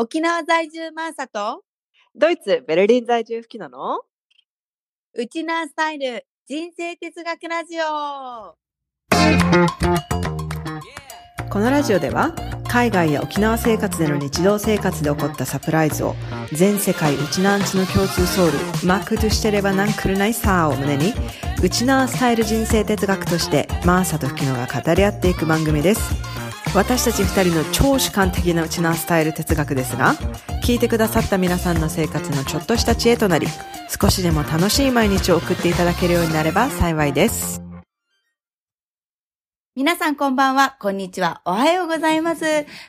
沖縄在住マーサと？ドイツ、ベルリン在住吹きなの？ウチナースタイル人生哲学ラジオ。このラジオでは海外や沖縄生活での日常生活で起こったサプライズを全世界ウチナーンチの共通ソウルマックとしてればなんくるないさーを胸にウチナースタイル人生哲学としてマーサと吹きのが語り合っていく番組です私たち二人の超主観的なウチナースタイル哲学ですが聞いてくださった皆さんの生活のちょっとした知恵となり少しでも楽しい毎日を送っていただけるようになれば幸いです皆さんこんばんは、こんにちは、おはようございます。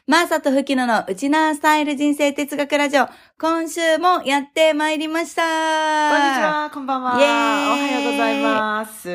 マーサとフキノのウチナースタイル人生哲学ラジオ、今週もやってまいりました。こんにち。は、こんばんは。おはようございます。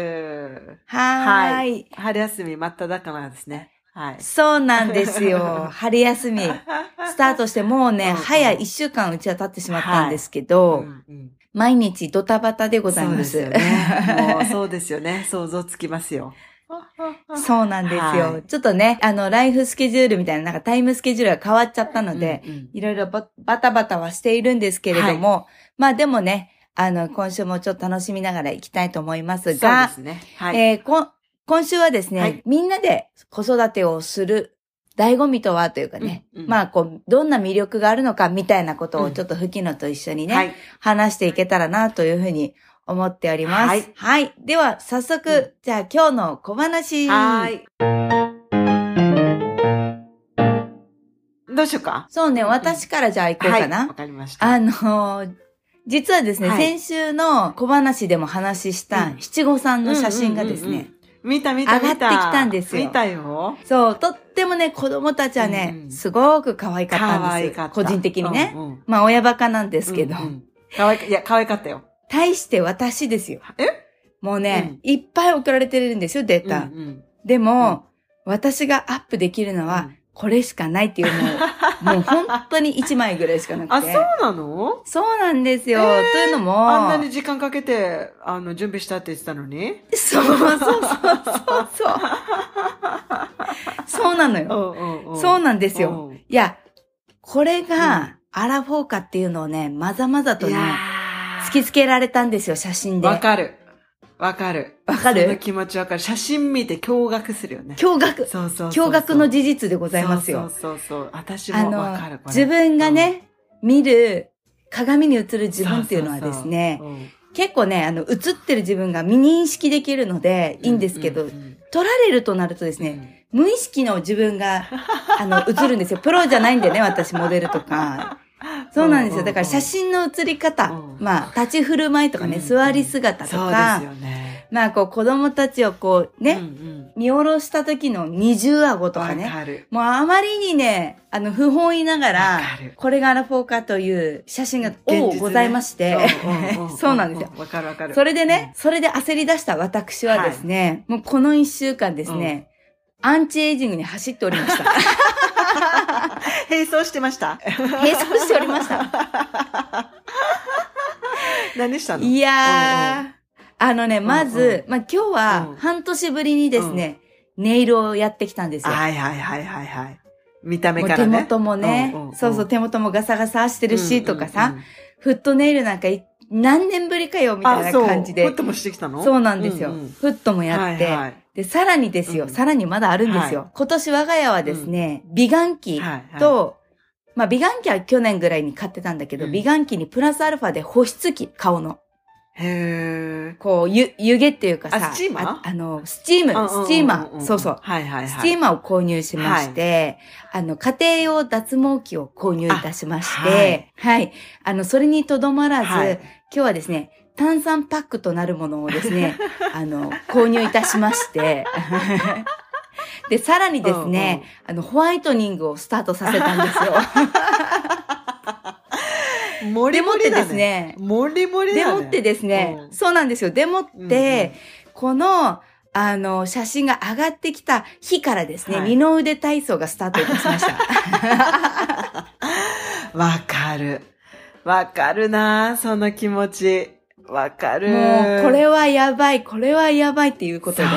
はーい。春休み真っ只中ですね。はい。そうなんですよ。春休み。スタートしてもうね、うんうん早一週間うちは経ってしまったんですけど、うんうん毎日ドタバタでございます。そうですよね。もうそうですよね。想像つきますよ。そうなんですよ。はいちょっとね、あの、ライフスケジュールみたいな、なんかタイムスケジュールが変わっちゃったので、うんうんいろいろババタバタはしているんですけれども、まあでもね、あの、今週もちょっと楽しみながら行きたいと思いますそうがで、すね。はい。えーこ今週はですね、はいみんなで子育てをする醍醐味とはというかね、うんうんまあこう、どんな魅力があるのかみたいなことをちょっと吹きのと一緒にね、はい。話していけたらなというふうに思っております。ははいい。では、早速、うんじゃあ今日の小話。はい。どうしようか？そうね、私からじゃあ行こうかな。はい。わかりました。あのー実はですね、はい先週の小話でも話したうん七五三の写真がですね、うんうんうんうん見た見た見た。上がってきたんですよ見たよ。そう、とってもね、子供たちはね、うんうんすごく可愛かったんです。可愛かった。個人的にね。うんうんまあ、親バカなんですけど、うんうん可愛か、いや、可愛かったよ。対して私ですよ。え？もうね、いっぱい送られてるんですよ、データ。うんうんでも、私がアップできるのは、うんこれしかないっていうのを、もう本当に1枚ぐらいしかなくて。あ、そうなの？そうなんですよ。えーというのも、あんなに時間かけて、あの、準備したって言ってたのに？そうそうそうそうそう。そうなのよ。そうなんですよ。うんいや、これが、アラフォーかっていうのをね、まざまざとね、突きつけられたんですよ、写真で。わかる。わかる。わかる？その気持ちわかる。写真見て驚驚するよね。驚愕。そうそうそう。驚愕の事実でございますよ。そうそうそう。私あもわかる、自分が、ね、見る、鏡に映る自分っていうのはですね、そうそうそう結構ね、あの、映ってる自分が未認識できるので、いいんですけど、うんうん撮られるとなるとですうんね、無意識の自分が、あの、映るんですよ。プロじゃないんでね、私、モデルとか。そうなんですよ。だから写真の写り方うん、まあ、立ち振る舞いとかね、うん座り姿とそうですかよ、ね。まあ、こう、子供たちをこう、ね、うんうん見下ろした時の二重顎とかわね。かる。もうあまりにね、あの、不本意ながらこれがアラフォーかという写真が、おございまして、そうなんですよ。わかるわかる。それでね、それで焦り出した私はですね、もうこの一週間ですね、アンチエイジングに走っておりました。並走してました。並走しておりました。何したの？いやー、あのね、まず、うまあ、今日うんは半年ぶりにですね、ネイルをやってきたんですよ。はいはいはいはいはい。見た目からね。元もね、そうそう、手元もガサガサしてるし、とかさ、フットネイルなんかい何年ぶりかよ、みたいな感じで。フットもしてきたの？そうなんですよ。うんうん。フットもやって、はいはい。で、さらにですよ、うん。さらにまだあるんですよ。は今年我が家はですね、美顔器はいはい。と、まあ美顔器は去年ぐらいに買ってたんだけど、うん。美顔器にプラスアルファで保湿器、顔の。へー。こう、ゆ、湯気っていうかさ、あスチーマー？ああの、スチーム、スチーマー、そうそう。はいはいはい。スチーマーを購入しまして、あの、家庭用脱毛器を購入いたしまして、あはい、あの、それにとどまらず、はい。今日はですね、炭酸パックとなるものをですね、あの、購入いたしまして、で、さらにですね、あの、ホワイトニングをスタートさせたんですよ。もりもりすねもりもりだもってですね、うんそうなんですよ。でもって、この、あの、写真が上がってきた日からですね、はい二の腕体操がスタートいたしました。わかる。わかるなその気持ち。わかる。もう、これはやばい、これはやばいっていうことで、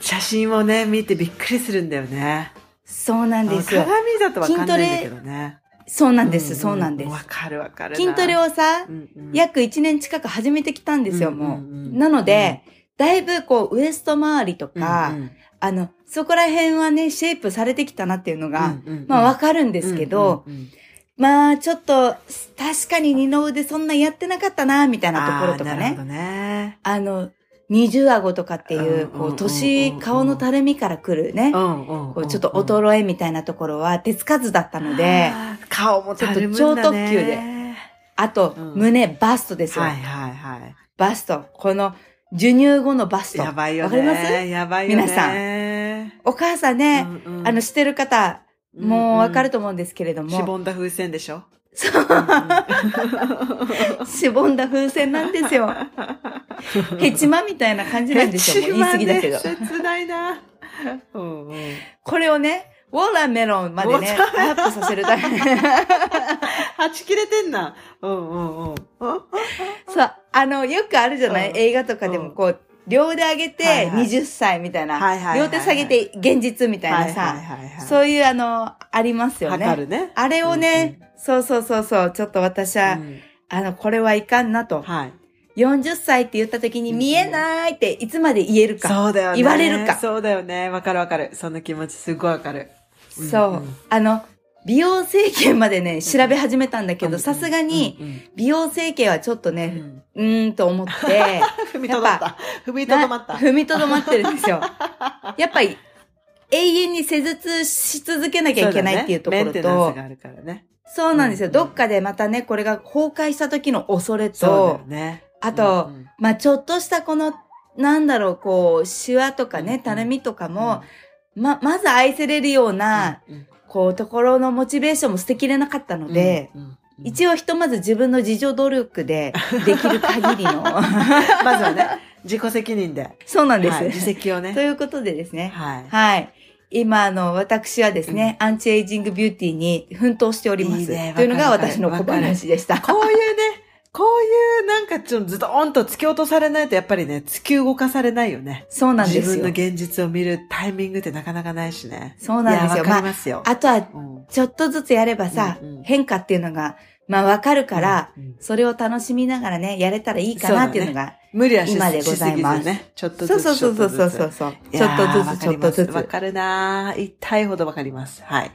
写真をね、見てびっくりするんだよね。そうなんですよ。鏡だとわかんないんだけどね。そうなんです、そうなんです。わかるわかるな。筋トレをさう、んうん、約1年近く始めてきたんですよ、うんもう。うんうんなので、だいぶこう、ウエスト周りとか、うんうんあの、そこら辺はね、シェイプされてきたなっていうのが、うんうんうんまあわかるんですけど、うんうんうんまあちょっと、確かに二の腕そんなやってなかったな、みたいなところとかね。あーなるほどね。あの、二重顎とかっていう、こう、年、顔のたるみから来るね、こうちょっと衰えみたいなところは手つかずだったので、顔もちょっと超特急であと、うん胸、バストですよ。はいはいはい。バスト。この、授乳後のバスト。やばいよね。わかります？やばいよね。皆さお母さんね、あの、してる方、もうわかると思うんですけれども、しぼんだ風船でしょ？そう、しぼんだ風船なんですよ。ヘチマみたいな感じなんですよ。言い過ぎだけど。切ないな。うんうんこれをね、ウォーラーメロンまでね、アップさせるために。はち切れてんな。うんうんうん。そう、あの、よくあるじゃない、うん映画とかでもこう、両手上げはいてはい20歳みたいな、両手下げて現実みたいなさ、はいはいはいはいそういうあの、ありますよわね。ね。あれをね、そうそうそうそう、ちょっと私は、うんあの、これはいかんなと。はい。40歳って言った時に見えないっていつまで言えるか。そうだよね。言われるかそうだよね。わかるわかる。その気持ちすごいわかる。そう、うんうんあの、美容整形までね、調べ始めたんだけど、うんさすがに、美容整形はちょっとうね、んうーんと思って、踏みとどまった。踏みとどまった。な踏みとどまってるんですよ。やっぱり、永遠に施術し続けなきゃいけないっていうところと、スがあるからね。そうなんですよ。うんどっかでまたね、これが崩壊した時の恐れと、ね。あと、まあちょっとしたこの、なんだろう、こう、シワとかね、たるみとかも、ま、まず愛せれるような、うんこう、ところのモチベーションも捨てきれなかったので、うんうん一応ひとまず自分の自助努力でできる限りの、まずはね、自己責任で。そうなんです。はい自責をねと。いうことでですね、はい。はい。今、あの、私はですね、アンチエイジングビューティーに奮闘しております。いいねというのが私の小話でした。こういうね、こういうなんかちょっとズドーンと突き落とされないとやっぱりね、突き動かされないよね。そうなんですよ自分の。現実を見るタイミングってなかなかないしね。そうなんですよ。わかりますよ。あとは、うんちょっとずつやればさ、うんうん変化っていうのが、まあわかるから、うんうんそれを楽しみながらね、やれたらいいかなっていうのが、無理はし今でございますね。ちょっとそうずつ。そうそうそうそうそう。ちょっとずつ、ちょっとずつ。わかるなぁ。痛いほどわかります。はい。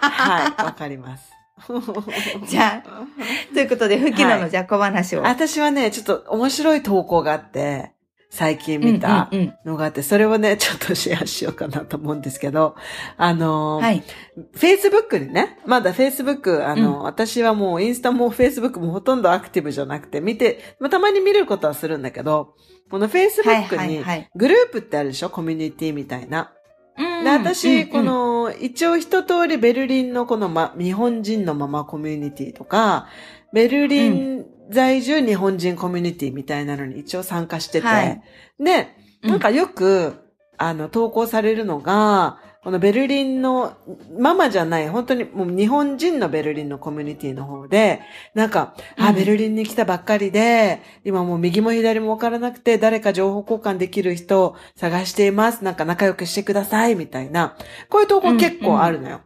はい、わかります。じゃあ、ということで、吹きのはいのじゃあ小話を。私はね、ちょっと面白い投稿があって、最近見たのがあって、それをね、ちょっとシェアしようかなと思うんですけど、あうのー、んはい。Facebook にね、まだ Facebook、あの、うん私はもうインスタも Facebook もほとんどアクティブじゃなくて、見て、まあ、たまに見ることはするんだけど、このはい Facebook にはいはい。グループってあるでしょ？コミュニティみたいな。うん。で、私、うんこの、一応一通りベルリンのこの、ま、日本人のママコミュニティとか、ベルリン在住日本人コミュニティみたいなのに一応参加してて、はい。で、うん。なんかよく、あの、投稿されるのが、このベルリンの、ママじゃない、本当にもう日本人のベルリンのコミュニティの方で、なんか、あ、うんベルリンに来たばっかりで、今もう右も左もわからなくて、誰か情報交換できる人を探しています。なんか仲良くしてください、みたいな。こういう投稿結構あるのよ。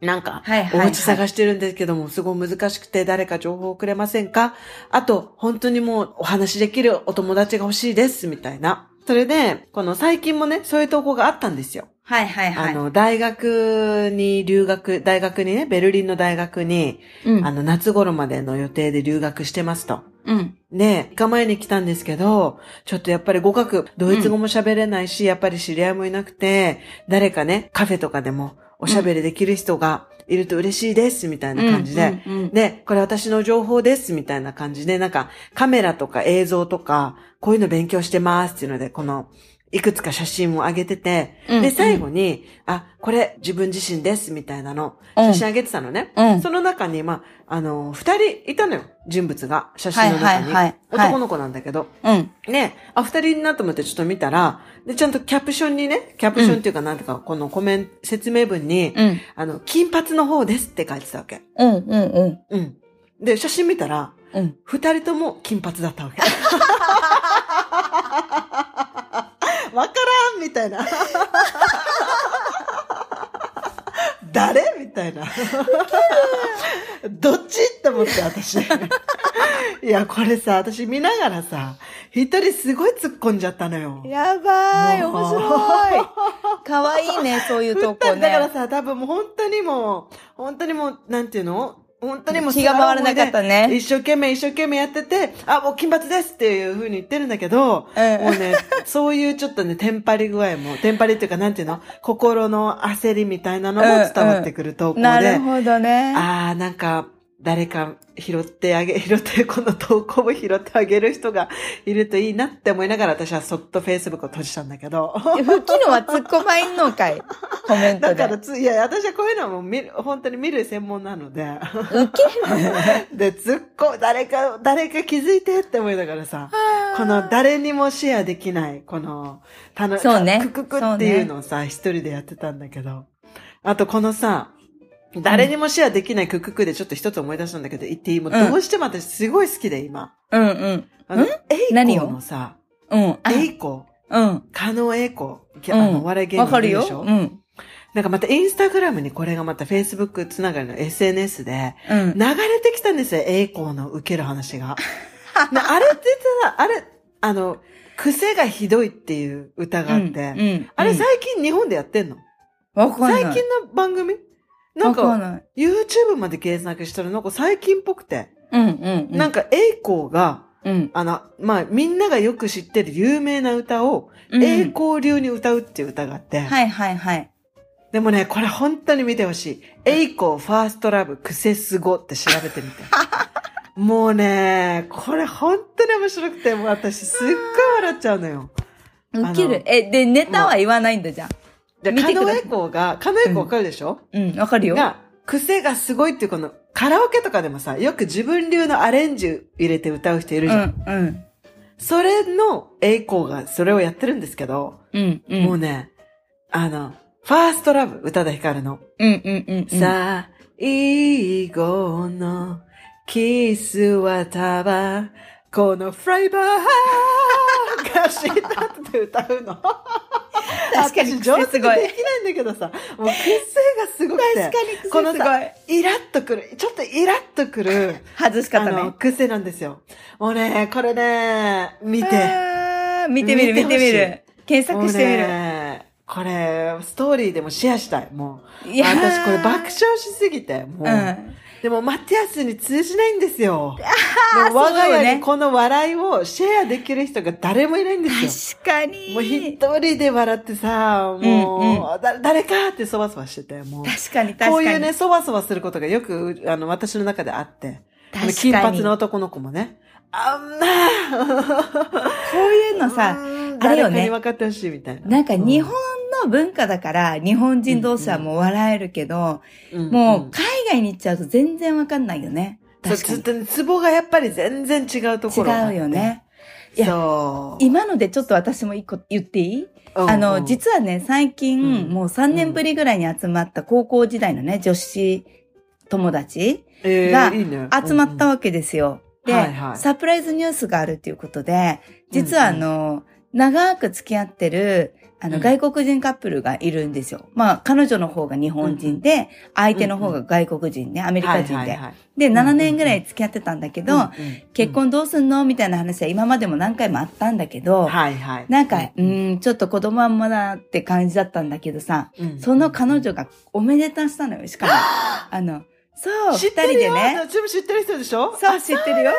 なんか、はいはいはいお家探してるんですけども、すごい難しくて、誰か情報をくれませんか？あと、本当にもうお話できるお友達が欲しいです、みたいな。それで、この最近もね、そういう投稿があったんですよ。はいはいはい。あの、大学に留学、大学にね、ベルリンの大学に、うんあの、夏頃までの予定で留学してますと。うん。で、3日前に来たんですけど、ちょっとやっぱり語学、ドイツ語も喋れないし、やっぱり知り合いもいなくて、誰かね、カフェとかでもおしゃべりできる人がいると嬉しいです、みたいな感じで。うんうんうんで、これ私の情報です、みたいな感じで、なんかカメラとか映像とか、こういうの勉強してますっていうので、この、いくつか写真を上げてて、で、うんうん最後に、あ、これ自分自身です、みたいなの、うん写真上げてたのね。うんその中に、まあ、あの、二人いたのよ、人物が、写真の中に。はいはいはいはい男の子なんだけど。うん。ね、あ、二人いるなと思ってちょっと見たら、で、ちゃんとキャプションにね、キャプションっていうか、なんていうか、このコメント、説明文に、うん。あの、金髪の方ですって書いてたわけ。うんうんうん。うん。で、写真見たら、うん。二人とも金髪だったわけ。わからんみたいな。誰みたいな。どっちって思って、私。いや、これさ、私見ながらさ、一人すごい突っ込んじゃったのよ。やばい、面白い。かわいいね、そういうとこね。だからさ、多分もう本当にもう、本当にもう、なんていうの？本当にもう気が回らなかったね。一生懸命一生懸命やってて、あ、もう金髪ですっていう風に言ってるんだけど、うん。もうね、そういうちょっとね、テンパり具合も、テンパりっていうかなんていうの？心の焦りみたいなのも伝わってくる投稿で、なるほどね。ああ、なんか、誰か拾ってあげ、拾って、この投稿を拾ってあげる人がいるといいなって思いながら私はそっと Facebook を閉じたんだけど。吹きのは突っ込まいんのかい？コメントで。だからつ、いや、私はこういうのはもう見る、本当に見る専門なので。ウケで、突っ込誰か、誰か気づいてって思いながらさ、この誰にもシェアできない、この、たの、そうねクククっていうのをさ、一人でやってたんだけど。あとこのさ、誰にもシェアできないクククでちょっと一つ思い出したんだけど、言っていいもうどうしても私すごい好きで今。うんうん。あの、ん？エイ何をコのさ、うん。あエイコ、うん。カノエイコ、あうんの、お笑い芸人わかるよいでしょ？うん。なんかまたインスタグラムにこれがまた Facebook つながりの SNS でうん。流れてきたんですよ、栄光の受ける話が。なあれってさ、あれ、あの、癖がひどいっていう歌があって、うん。あれうん最近日本でやってんの、わかんない。最近の番組？なんか、わかんない。YouTube まで検索したらなんか最近っぽくて、うんうん。なんか栄光が、うん。あの、まあ、みんながよく知ってる有名な歌を、うん栄光流に歌うっていう歌があって、はいはいはい。でもね、これ本当に見てほしい。栄光ファーストラブクセスゴって調べてみて。もうね、これ本当に面白くて、もう私すっごい笑っちゃうのよ。ウケる。え、で、ネタは言わないんだじゃん。で、見てくださいカノエコが、カノエコわかるでしょ、うん、わかるよ。が、癖がすごいっていうこの、カラオケとかでもさ、よく自分流のアレンジ入れて歌う人いるうじゃん。ん、うん。それの栄光がそれをやってるんですけど、うん、うん。もうね、あの、ファーストラブ、宇多田ヒカルの。うん、うん、うん。最後のキスはたば、このフライバーがしたって歌うの。確かに私上手すごいできないんだけどさ、もう癖がすごくて。確かに癖すごいこのさ、イラッとくる、ちょっとイラッとくる、外し方ね。癖なんですよ。もうね、これね、見て。見てみる、見見てみる。検索してみる。ねこれ、ストーリーでもシェアしたい、もう。いやー私これ爆笑しすぎて、もう。うん。でも、マティアスに通じないんですよ。あもう我が家にこの笑いをシェアできる人が誰もいないんですよ。確かに。もう一人で笑ってさ、もう、だ誰かってそわそわしてて、もう。確かに、確かに。こういうね、そわそわすることがよく、あの、私の中であって。確かに金髪の男の子もね。あんなこういうのさ、うんあれよね誰かに分かってほしいみたいな。なんか日本の文化だから、日本人同士はもう笑えるけど、うん、もう海外に行っちゃうと全然わかんないよね。そう確かに。ずっ。とね、ツボがやっぱり全然違うところ。違うよね。いや。今のでちょっと私も一個言っていい？うんあの、うん実はね、最近、うん。もう3年ぶりぐらいに集まった高校時代のね、女子友達えーが集まったわけですよ。で、はいはい。サプライズニュースがあるっていうことで、実はあの、長く付き合ってる、あの、うん外国人カップルがいるんですよ。まあ、彼女の方が日本人で、相手の方が外国人ね、アメリカ人で。はいはいはいで、ん7年ぐらい付き合ってたんだけど、結婚どうすんのみたいな話は今までも何回もあったんだけど、はいはい。なんか、うーん、ちょっと子供はまだって感じだったんだけどさ、うんその彼女がおめでたしたのよ、しかも。あの、そう、二知ってるよ人でね。知ってる人でしょ？そう、知ってるよ。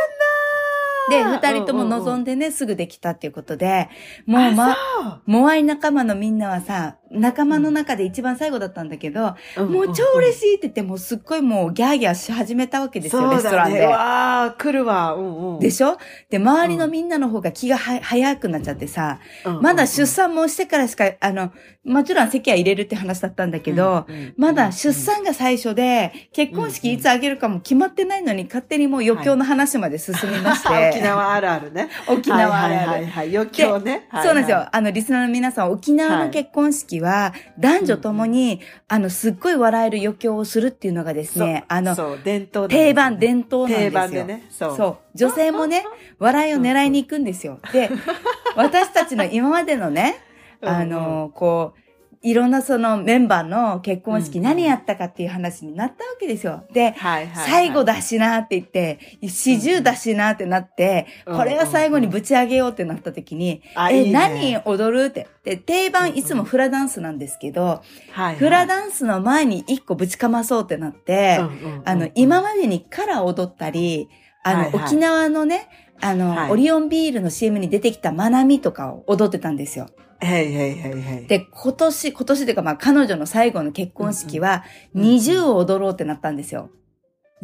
で、二人とも望んでね、すぐできたっていうことで、もうま、あモアイ仲間のみんなはさ、仲間の中で一番最後だったんだけど、そうもう超嬉しいって言って、もうすっごいもうギャーギャーし始めたわけですよ、そうレストランで。わあ、来るわ。うんうん。でしょ？で、周りのみんなの方が気がは、早くなっちゃってさ、うんうんまだ出産もしてからしか、あの、もちろん席は入れるって話だったんだけど、うんうんまだ出産が最初で、結婚式いつあげるかも決まってないのに、勝手にもう余興の話まで進みまして。沖縄あるあるね。沖縄あるあるはいはいはいはい。余興ね。はいはいそうなんですよ。。あの、リスナーの皆さん、沖縄の結婚式は、男女ともに、あの、すっごい笑える余興をするっていうのがですね、あの、伝統ね定番、伝統なんですよ。定番でね。そう。そう。女性もね、笑いを狙いに行くんですよ。で、私たちの今までのね、うんあの、こう、いろんなそのメンバーの結婚式うん何やったかっていう話になったわけですよ。で、はいはい。最後だしなって言って、四十だしなってなって、うんこれは最後にぶち上げようってなった時に、え、あいいね何踊るって。で、定番いつもフラダンスなんですけど、はいはい、フラダンスの前に一個ぶちかまそうってなって、うんうんうんあの、今までにカラー踊ったり、あの、はいはい沖縄のね、あの、はいオリオンビールの CM に出てきたマナミとかを踊ってたんですよ。へいへいへいへい。で、今年、今年というかまあ彼女の最後の結婚式は、うん20を踊ろうってなったんですよ。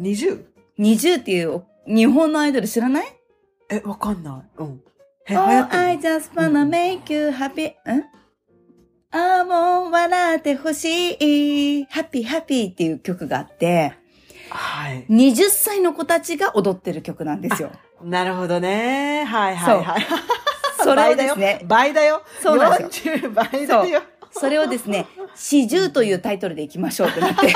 20? 20っていう日本のアイドル知らない？え、わかんない。うん。え、流 Oh, 行って I る just wanna make you happy. ん？ああ、もう笑ってほしい。happy, happy っていう曲があって、はい。20歳の子たちが踊ってる曲なんですよ。なるほどね。はいはいはい。それをですね、倍だよ。そうなんですよ。40倍だよ。それをですね、四十というタイトルでいきましょうってなって。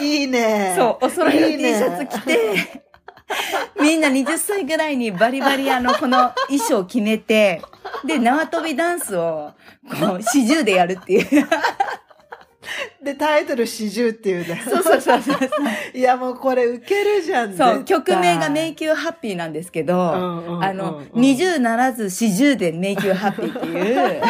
いいね。そう、お揃いのい T シャツ着て、みんな20歳ぐらいにバリバリあの、この衣装を決めて、で、縄跳びダンスを、こう、四十でやるっていう。で、タイトル四十っていうね。そうそうそうそう。いや、もうこれウケるじゃん。そう、曲名が Make Make You Happy なんですけど、うんうんうんうんあの、20ならず40で Make You Happy っていう、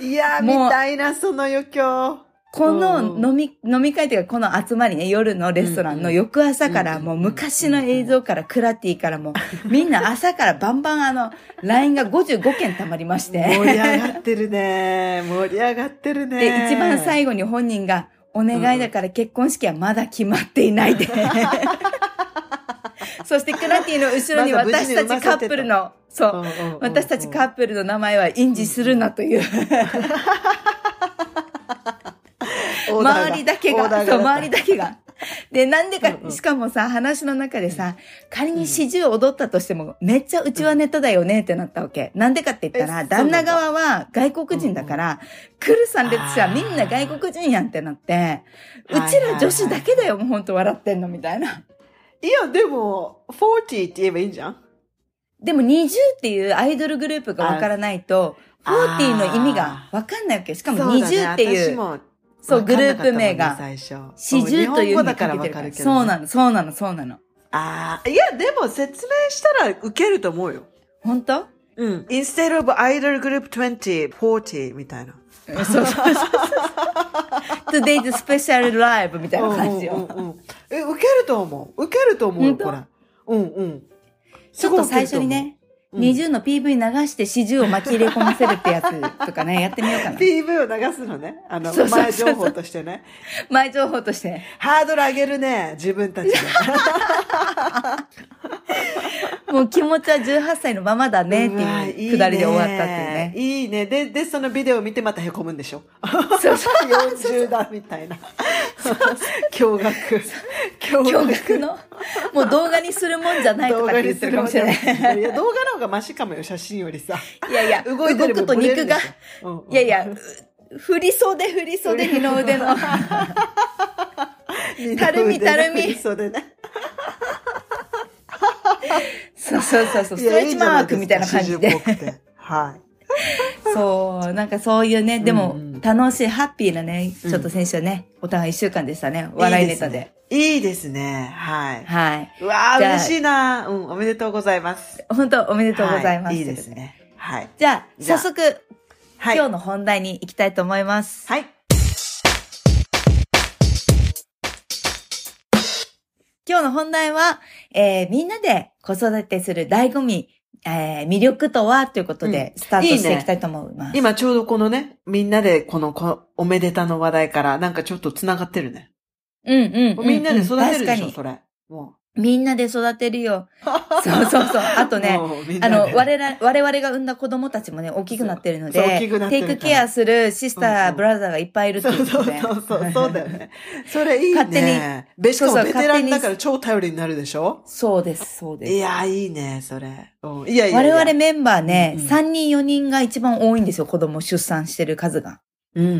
いや、見もうたいな、その余興。こうんの飲み、飲み会というかこの集まりね、夜のレストランの翌朝からもう昔の映像からクラティからもうみんな朝からバンバンあの、LINE が55件溜まりまして。盛り上がってるね。盛り上がってるね。で、一番最後に本人が、お願いだから結婚式はまだ決まっていないで。そしてクラティの後ろに私にたちカップルの、そう、私たちカップルの名前は印字するなという、周りだけが、そう、周りだけが。で、なんでかうんう、ん。しかもさ、話の中でさ、仮に四十踊ったとしても、めっちゃうちはネタだよねってなったわけ。なんでかって言ったら、え旦那側は外国人だから、来る参列者はみんな外国人やんってなって、うちら女子だけだよ、もうほんと笑ってんのみたいな。いや、でも、40って言えばいいんじゃん？でも20っていうアイドルグループがわからないと、あ40の意味がわかんないわけ。しかもそうだね。20っていう、そう、グループ名が、最初。四十というだからかけてるから。わかるけど、そうなの、そうなの、そうなの。ああ、いや、でも説明したら受けると思うよ。本当？うん。instead of idol group 20, 40みたいな。そうそうそうそう。Today's special live みたいな感じよ。うんうんうんえ、受けると思う。受けると思うよ、これ。うんうん。ちょっと最初にね、うん20の PV 流して40を巻き入れ込ませるってやつとかね、やってみようかな。PV を流すのね。あの、そうそうそう前情報としてね。前情報として。ハードル上げるね、自分たちで。もう気持ちは18歳のままだねっていうくだりで終わったっていうね。いいね。で、で、そのビデオを見てまたへこむんでしょ？そうそう。40だみたいな。驚愕。驚驚愕の、もう動画にするもんじゃないとかって言ってるかもしれない。いや、動画の方がマシかもよ、写真よりさ。いやいや、動動いてる分くと肉が、うんうんいやいや、う振り袖振り袖二の腕の。たるみたるみそうでね。そうそうそうそう、ストレッチマークみたいな感じで。はい。そう、なんかそういうね、でも楽しい、ハッピーなね、うんちょっと先週ね、お互い一週間でしたね。笑いネタで。いいですね。はい。はい。うわ嬉しいなうん、おめでとうございます。本当おめでとうございます。はいいいです。ね。はい。じゃあ、早速、はい。今日の本題に行きたいと思います。はい。今日の本題は、えーみんなで子育てする醍醐味、えー魅力とはということで、スタートしていきたいと思います。今ちょうどこのね、みんなでこのこおめでたの話題からなんかちょっと繋がってるね。うんうんうん、みんなで育てるでしょ。それ。もみんなで育てるよ。そうそうそう。あとう。ね、あの、我々、我々が産んだ子供たちもね、大きくなってるので、テイクケアするシスター、うんうんブラザーがいっぱいいるってうとで。そうそうそう、そうだよね。それいいね。勝手にベしかもベテランだから超頼りになるでしょ？そうです、そうです。いや、いいね、それ。うんいやいや。我々メンバーね、うんうん3人4人が一番多いんですよ、子供出産してる数が。うんうん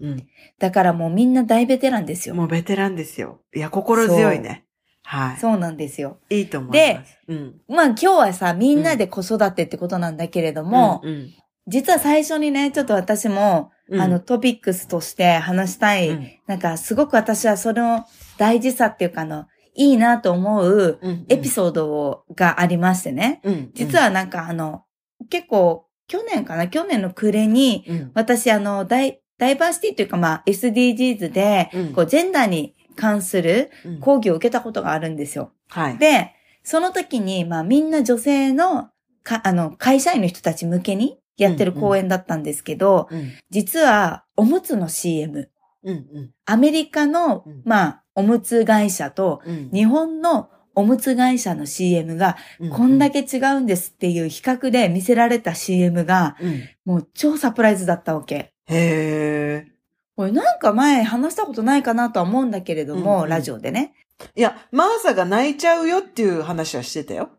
うんだからもうみんな大ベテランですうん。よ。もうベテランですよ。いや、心強いね。はい。そうなんですよ。いいと思います。うん。まあ今日はさ、みんなで子育てってことなんだけれども、うん、実は最初にね、ちょっと私も、うんあの、トピックスとして話したい、うんなんかすごく私はその大事さっていうかあの、いいなと思ううんエピソードをがありましてね。うん、実はなんかあの、結構、去年かな去年の暮れに、うん、私あの、ダイ、ダイバーシティというかまあ SDGs で、うんこう、ジェンダーに関するうん講義を受けたことがあるんですよ。はい。で、その時に、まあみんな女性の、か、あの、会社員の人たち向けにやってる講演だったんですけど、うん、実は、おむつの CM、うん、うんアメリカのうん、まあ、おむつ会社と、うん、日本のおむつ会社の CM が、うこんだけ違うんですっていう比較で見せられた CM が、うん。もう超サプライズだったわけ。へー。これなんか前話したことないかなとは思うんだけれども、うんうんラジオでね。いや、マーサが泣いちゃうよっていう話はしてたよ。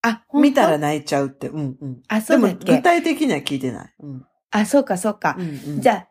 あ、見たら泣いちゃうって。うんうん。あ、そでも、うだっけ？具体的には聞いてない。うん。あ、そうかそうか。うんうんじゃあ、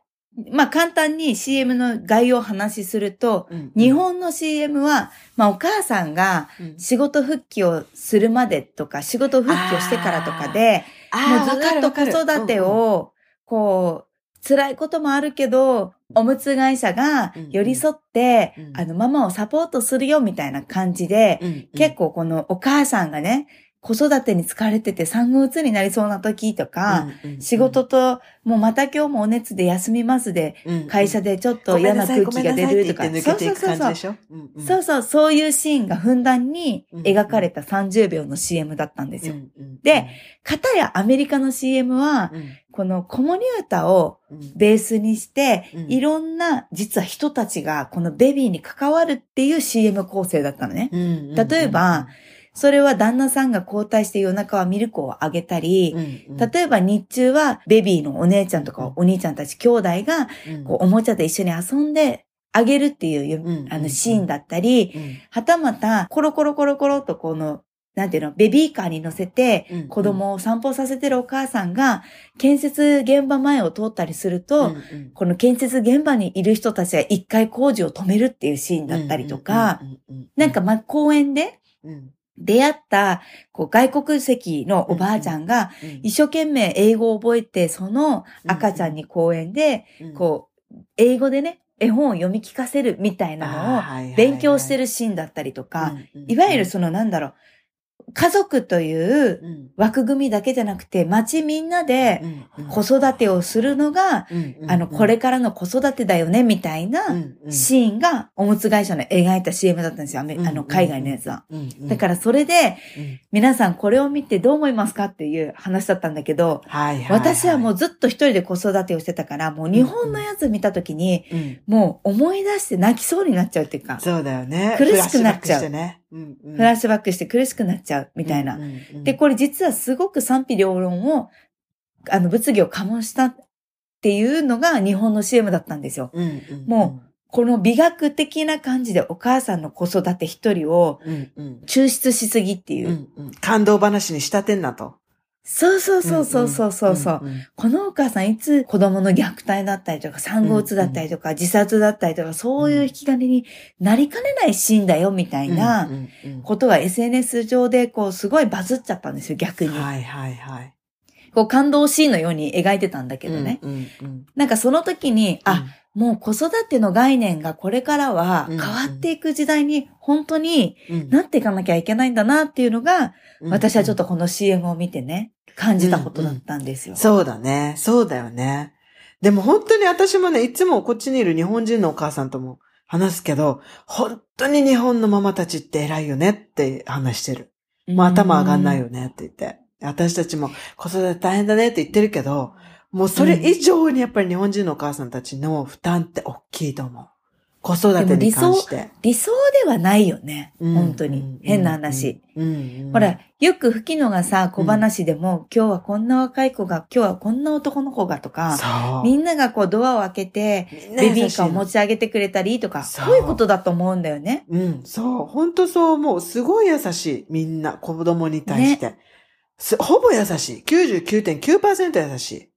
まあ簡単に CM の概要を話しすると、うん日本の CM は、まあお母さんがうん仕事復帰をするまでとか、仕事復帰をしてからとかで、もうずっと子育て、を、こう、辛いこともあるけど、おむつ会社が寄り添って、うん。うんあの、ママをサポートするよみたいな感じで、うんうん。結構このお母さんがね、子育てに疲れてて産後うつになりそうな時とか、うんうん仕事と、もうまた今日もお熱で休みますで、うん会社でちょっと嫌な空気が出るとか。ごめんなさいって言って抜けていく感じでしょ？うんうん。そうそう、そういうシーンがふんだんに描かれた30秒の CM だったんですよ。うんうんで、かたやアメリカの CM は、うんこのコモニュータをうん。ベースにして、うん。いろんな実は人たちがこのベビーに関わるっていう CM 構成だったのね。うんうん例えば、それは旦那さんが交代して夜中はミルクをあげたり、うんうん。例えば日中はベビーのお姉ちゃんとかお兄ちゃんたち兄弟がうん。こうおもちゃで一緒に遊んであげるっていううん。あのシーンだったり、うん。はたまたコロコロコロコロとこの、なんていうの、ベビーカーに乗せてうん子供を散歩させてるお母さんが建設現場前を通ったりすると、うんうん。この建設現場にいる人たちが一回工事を止めるっていうシーンだったりとか、なんかま、公園でうん。出会ったこう外国籍のおばあちゃんがうん一生懸命英語を覚えて、その赤ちゃんに公園で、うん。こう、英語でね、絵本を読み聞かせるみたいなのを勉強してるシーンだったりとか、いわゆるそのなんだろう、家族といううん。枠組みだけじゃなくて、街みんなでうん子育てをするのが、あの、これからの子育てだよね、みたいなシーンが、おむつ会社の描いた CM だったんですよ。あの、海外のやつは。だからそれで、うん。皆さんこれを見てどう思いますかっていう話だったんだけど、私はもうずっと一人で子育てをしてたから、もう日本のやつ見たときに、うん。もう思い出して泣きそうになっちゃうっていうか、そうだよね。苦しくなっちゃうフラッシュバックしてねうんうんフラッシュバックして苦しくなっちゃうみたいな。うんうんうんで、これ実はすごく賛否両論を、あの、物議を醸したっていうのが日本の CM だったんですよ。うんうんもこの美学的な感じでお母さんの子育て一人をうんうん抽出しすぎっていう。うんうん感動話に仕立てんなと。そうそうそうそうそうそうそう。んんこのお母さんいつ子供の虐待だったりとか産後うつだったりとか自殺だったりとかそういう引き金になりかねないシーンだよみたいなうんうんうんことが SNS 上でこうすごいバズっちゃったんですよ逆に。はいはいはい。こう感動シーンのように描いてたんだけどね。うんうんうんなんかその時に、あ、もう子育ての概念がこれからはうん変わっていく時代に本当にうんなっていかなきゃいけないんだなっていうのが、うん私はちょっとこの CM を見てね、感じたことだったんですよ。そうだね。そうだよね。でも本当に私もね、いつもこっちにいる日本人のお母さんとも話すけど、本当に日本のママたちって偉いよねって話してる。もう頭上がんないよねって言って。私たちも子育て大変だねって言ってるけど、もうそれ以上にやっぱり日本人のお母さんたちの負担って大きいと思う。子育てに関して。理想ではないよね。うん本当に。変な話。。うんうんほら、よく吹きのがさ、小話でも、今日はこんな若い子が、今日はこんな男の子がとか。みんながこうドアを開けて、ベビーカーを持ち上げてくれたりとか、そういうことだと思うんだよね。うん、そう。本当そう思う。すごい優しい。みんな、子供に対して。すほぼ優しい。99.9%優しい。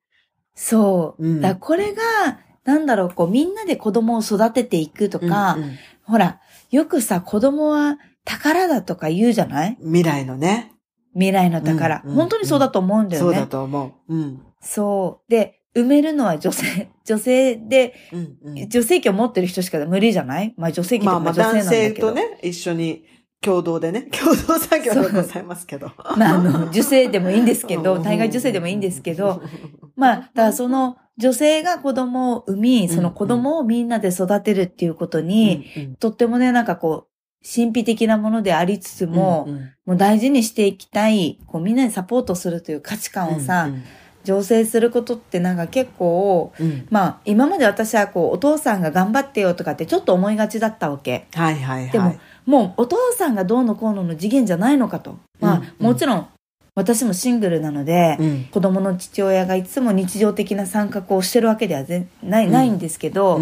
そう。うんだこれが、なんだろう、こう、みんなで子供を育てていくとか、うんうんほら、よくさ、子供は宝だとか言うじゃない？未来のね。未来の宝、うんうん本当にそうだと思うんだよね。そうだと思う。うん。そう。で、埋めるのは女性、女性で、うんうん女性器を持ってる人しか無理じゃない？まあ女性器とまあまあか女性なんだ男性けど。とね、一緒に共同でね、共同作業でございますけど。まああの、受精でもいいんですけど、うん。体外受精でもいいんですけど、、まあ、だからその女性が子供を産み、その子供をみんなで育てるっていうことに、うんうん。とってもね、なんかこう、神秘的なものでありつつも、うんうん。もう大事にしていきたい、こうみんなにサポートするという価値観をさ、うん。醸成することってなんか結構、うん。まあ今まで私はこうお父さんが頑張ってよとかってちょっと思いがちだったわけ。はいはいはい。でももうお父さんがどうのこうのの次元じゃないのかと。まあ、もちろん私もシングルなので、うん。子供の父親がいつも日常的な参画をしてるわけでは全ない、ないんですけど、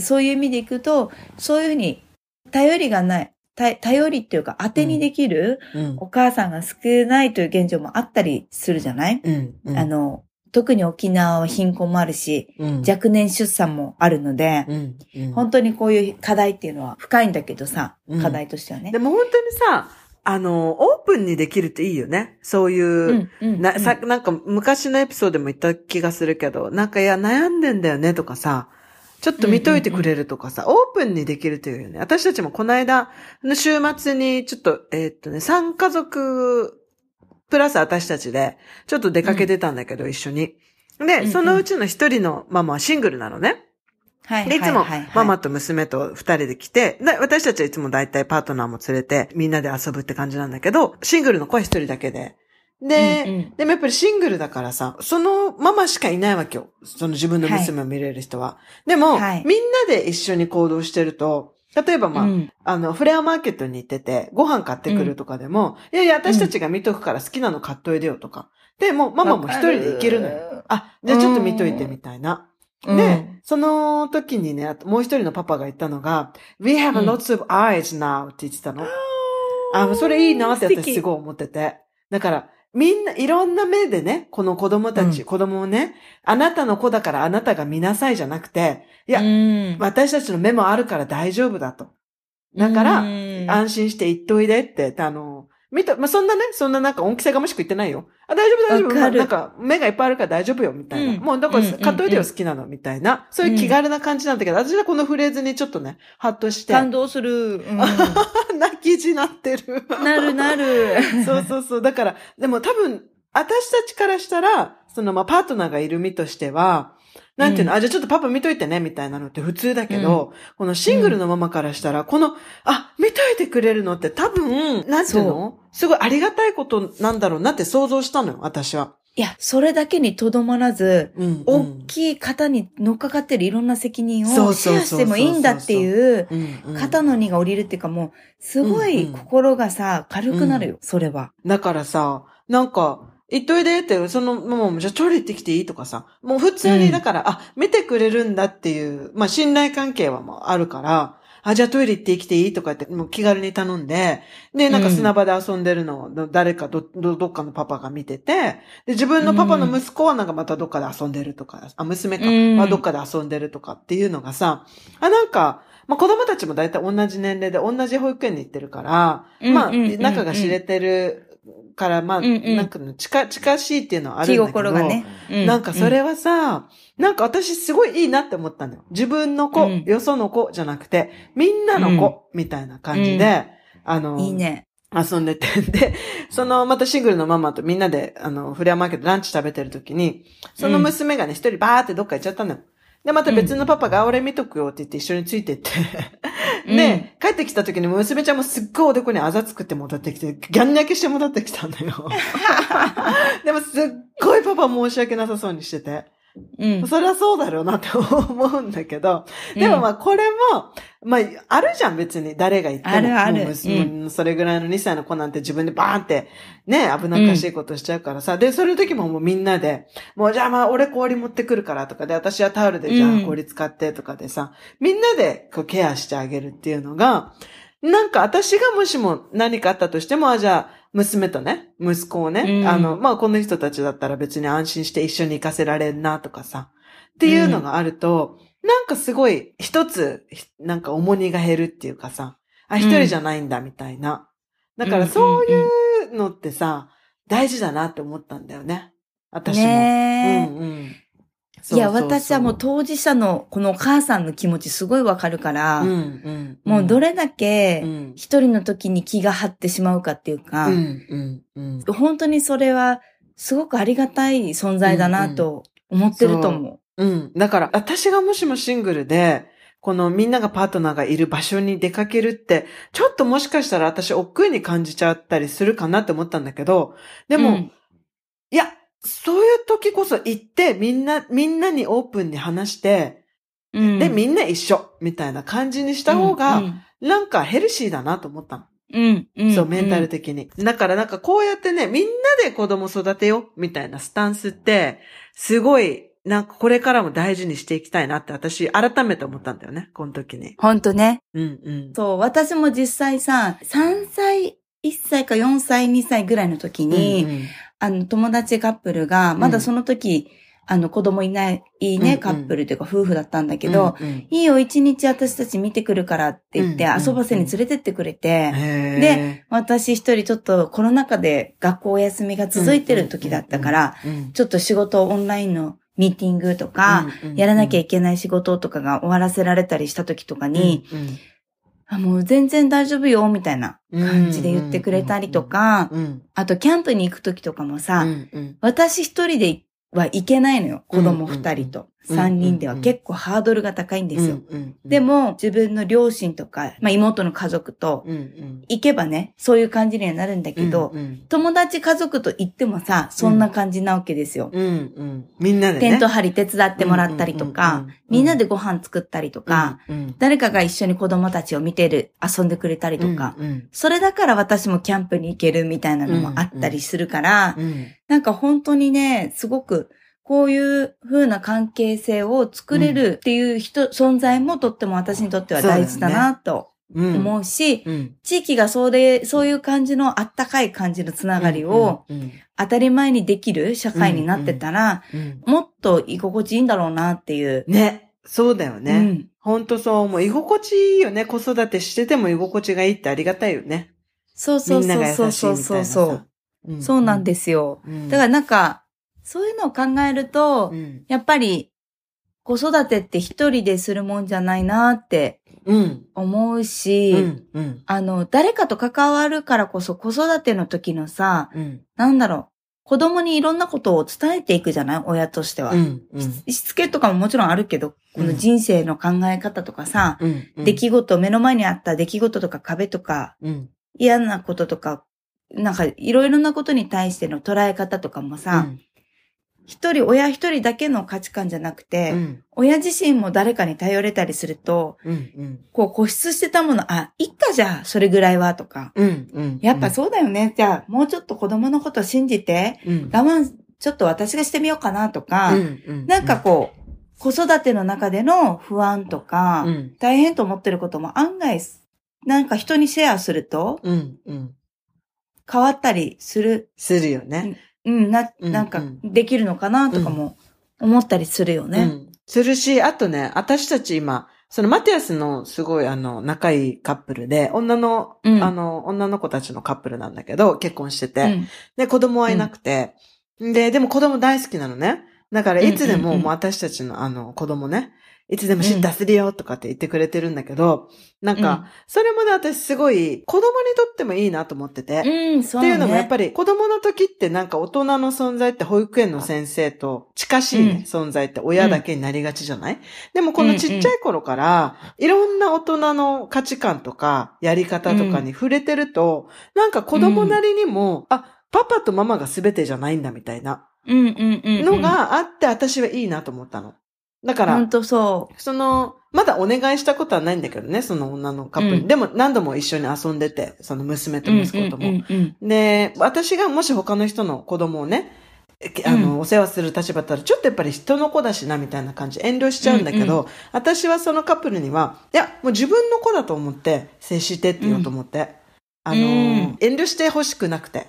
そういう意味でいくと、そういうふうに頼りがない、た頼りっていうか当てにできるうん。お母さんが少ないという現状もあったりするじゃない、うんうん。あの、特に沖縄は貧困もあるし、うん若年出産もあるので、うんうん本当にこういう課題っていうのは深いんだけどさ、うん課題としてはね。でも本当にさ、あの、オープンにできるっていいよね。そういう、うんうんな、さ、なんか昔のエピソードでも言った気がするけど、なんかいや悩んでんだよねとかさ、ちょっと見といてくれるとかさ、オープンにできるというよね。私たちもこの間の週末にちょっと、えーっとね、3家族プラス私たちで、ちょっと出かけてたんだけど、一緒に。で、そのうちの一人のママはシングルなのね。はいで、いつもはいはいはいママと娘と二人で来て、で私たちはいつも大体パートナーも連れてみんなで遊ぶって感じなんだけど、シングルの子は一人だけで。で、うんうんでもやっぱりシングルだからさ、そのママしかいないわけよ。その自分の娘を見れる人は。でも、はいみんなで一緒に行動してると、例えばまあ、うんあの、フレアマーケットに行ってて、ご飯買ってくるとかでも、いやいや、私たちが見とくから好きなの買っといでよとか。で、もうママも一人で行けるのよ。よ。あ、じゃあちょっと見といてみたいな。うんで、その時にね、あともう一人のパパが言ったのが、We have うん lots of eyes now って言ってたの。あ、それいいなって私すごい思ってて。だから、みんないろんな目でね、この子供たち、うん。子供をね、あなたの子だからあなたが見なさいじゃなくて、いや、うん。私たちの目もあるから大丈夫だと。だから、うん。安心して言っといでって、あの、見た、まあ、そんなね、そんななんか恩着せがましく言ってないよ。あ、大丈夫大丈夫。わかるなんか、目がいっぱいあるから大丈夫よ、みたいな。うんもう、だから、うん買っといてよ、うん好きなの、みたいな。そういう気軽な感じなんだけど、私はこのフレーズにちょっとね、ハッとして、感動する。うん 泣きじなってる。なるなる。そうそうそう。だから、でも多分、私たちからしたら、その、まあ、パートナーがいる身としては、なんていうの、うん。あ、じゃあちょっとパパ見といてね、みたいなのって普通だけど、このシングルのママからしたら、この、あ、見といてくれるのって多分、なんていうの？すごいありがたいことなんだろうなって想像したのよ、私は。いや、それだけにとどまらず、うん。大きい方に乗っかかってるいろんな責任をシェアしてもいいんだっていう、うんうん。肩の荷が降りるっていうかもう、すごいうんうん。心がさ、軽くなるよ、それは。だからさ、なんか、行っといでって、そのも、じゃあトイレ行ってきていいとかさ、もう普通に、うん。だから、あ、見てくれるんだっていう、まあ信頼関係はもうあるから、あ、じゃあトイレ行ってきていいとかって、もう気軽に頼んで、で、なんか砂場で遊んでるのを、誰かど、ど、どっかのパパが見てて、で、自分のパパの息子はなんかまたどっかで遊んでるとか、あ、娘か、うん。はどっかで遊んでるとかっていうのがさ、あ、なんか、まあ子供たちも大体同じ年齢で同じ保育園に行ってるから、まあ、うんうんうんうん。仲が知れてるから、まあ、うんうんなんか近、近しいっていうのはあるん気だけど。心がね。うなんかそれはさ、なんか私すごいいいなって思ったんだよ。自分の子、うんよその子じゃなくて、みんなの子、みたいな感じで、あの、いいね。遊んでて。で、その、またシングルのママとみんなで、あの、フレアマーケットランチ食べてる時に、その娘がね、一人バーってどっか行っちゃったのよ。で、また別のパパが、あ俺見とくよって言って一緒についてって。で、帰ってきた時に娘ちゃんもすっごいおでこにあざ作って戻ってきて、ギャン焼けして戻ってきたんだよ。でもすっごいパパ申し訳なさそうにしてて。うん。それはそうだろうなって思うんだけど、でもまあこれも、まああるじゃん別に誰が言っても。あるあるもう娘それぐらいの2歳の子なんて自分でバーンってね、危なっかしいことしちゃうからさ。で、そういう時ももうみんなで、もうじゃあまあ俺氷持ってくるからとかで、私はタオルでじゃあうん氷使ってとかでさ、みんなでこうケアしてあげるっていうのが、なんか私がもしも何かあったとしても、あ、じゃあ、娘とね、息子をね、うん。あの、まあ、この人たちだったら別に安心して一緒に行かせられんなとかさ、っていうのがあると、なんかすごい一つ、ひなんか重荷が減るっていうかさ、あ、一人じゃないんだみたいな。だからそういうのってさ、大事だなって思ったんだよね。私も。ねえ。うんうんいや、私はもう当事者のこのお母さんの気持ちすごいわかるから、うんうんもうどれれだけうん。一人の時に気が張ってしまうかっていうか、うんうんうん。本当にそれはすごくありがたい存在だなと思ってると思う。ん。だから、私がもしもシングルで、このみんながパートナーがいる場所に出かけるって、ちょっともしかしたら私、億劫に感じちゃったりするかなって思ったんだけど、でう。も、うん。いや、そういう時こそ行って、みんな、みんなにオープンに話して、うんで、みんな一緒、みたいな感じにした方が、うんなんかヘルシーだなと思ったの。うん、うん。そう、メンタルで。的に。だからなんかこうやってね、みんなで子供育てよう、みたいなスタンスって、すごい、なんかこれからも大事にしていきたいなって私、改めて思ったんだよね、この時に。本当ね。うんうん。そう、私も実際さ、3歳、1歳か4歳、2歳ぐらいの時に、うんうんあの、友達カップルが、まだその時、あの、子供いない、いいね、うんうん。カップルというか夫婦だったんだけど、うんうん。いいよ、一日私たち見てくるからって言って、遊ばせに連れてってくれて、で、私一人ちょっとコロナ禍で学校お休みが続いてる時だったから、うんちょっと仕事オンラインのミーティングとか、やらなきゃいけない仕事とかが終わらせられたりした時とかに、うんあもう全然大丈夫よ、みたいな感じで言ってくれたりとか、うんあとキャンプに行く時とかもさ、うんうん私一人では行けないのよ。子供二人と。うん三人では結構ハードルが高いんですよ。で、も、自分の両親とか、まあ妹の家族と行けばね、そういう感じにはなるんだけど、うんうん。友達家族と行ってもさ、そんな感じなわけですよ。うんうん。みんなでね。テント張り手伝ってもらったりとかうん、みんなでご飯作ったりとか、うんうん。誰かが一緒に子供たちを見てる、遊んでくれたりとか、うんうん。それだから私もキャンプに行けるみたいなのもあったりするから、うん。なんか本当にね、すごく、こういう風な関係性を作れるっていう人、存在もとっても私にとっては大事だなとうん思うし、うん地域がそれ、そういう感じのあったかい感じのつながりをうんうん当たり前にできる社会になってたら、うんもっと居心地いいんだろうなっていう。ね。そうだようね。ん。ほんとそう。もう居心地いいよね。子育てしてても居心地がいいってありがたいよね。そうそうそうそいう。そうそう。んそうなんですよ。うんだからなんか、そういうのを考えると、うん。やっぱり子育てって一人でするもんじゃないなってうん。思うし、うん。うん。あの、誰かと関わるからこそ子育ての時のさ、うん。なんだろう、子供にいろんなことを伝えていくじゃない？親としては。うん。うん。しつけとかももちろんあるけど、この人生の考え方とかさ、うん。出来事、目の前にあった出来事とか壁とか、うん。嫌なこととか、なんかいろいろなことに対しての捉え方とかもさ、一人、親一人だけの価値観じゃなくて、うん。親自身も誰かに頼れたりすると、うん。うん。こう固執してたもの、あ、いっかじゃあ、それぐらいは、とか。うん。うん。やっぱそうだよね。じゃあ、もうちょっと子供のこと信じて、うん。我慢、ちょっと私がしてみようかなとか、うん。なんかこう、子育ての中での不安とか、うん。大変と思ってることも案外、なんか人にシェアするとうん。うん。変わったりする、するよね。うん、な、うんなんかうんできるのかなとかも思ったりするよね。うん。するし、あとね、私たち今、そのマティアスのすごいあの、仲いいカップルで、女の、うんあの、女の子たちのカップルなんだけど、結婚してて。うんで、子供はいなくて。で、でも子供大好きなのね。だから、いつでも、うんうんうんもう私たちのあの、子供ね、いつでもシッターするよとかって言ってくれてるんだけど、なんか、うんそれもね、私すごい、子供にとってもいいなと思ってて。うん、そうね。っていうのもやっぱり子供の時ってなんか大人の存在って保育園の先生と近しいね、うん存在って親だけになりがちじゃない、でもこのちっちゃい頃からいろんな大人の価値観とかやり方とかに触れてると、なんか子供なりにも、あ、パパとママが全てじゃないんだみたいなうんうんうんうん。のがあって私はいいなと思ったの。だから、ほんとそその、まだお願いしたことはないんだけどね、その女のカップルに。うんでも何度も一緒に遊んでて、その娘う。と息子とも。うんうんうんで、私がもし他の人の子供をね、えあの、うんお世話する立場だったら、ちょっとやっぱり人の子だしな、みたいな感じ、遠慮しちゃうんだけど、うん私はそのカップルには、いや、もう自分の子だと思って、接してって言おうと思って、あの、うん遠慮してほしくなくて。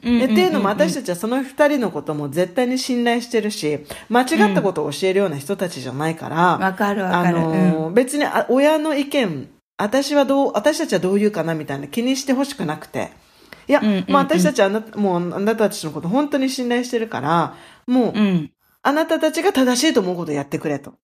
っていうのも私ち、たちはその二人のことも絶対に信頼してるし、間違ったことを教えるような人たちじゃないから、わかるわあかる。のー別にあ親の意見私はどう、私たちはどう言うかなみたいな気にしてほしくなくて。いや、うんうんうんまあ私たちはあなた、もうあなたたちのこと本当に信頼してるから、もう、うん。あなたたちが正しいと思うことをやってくれと。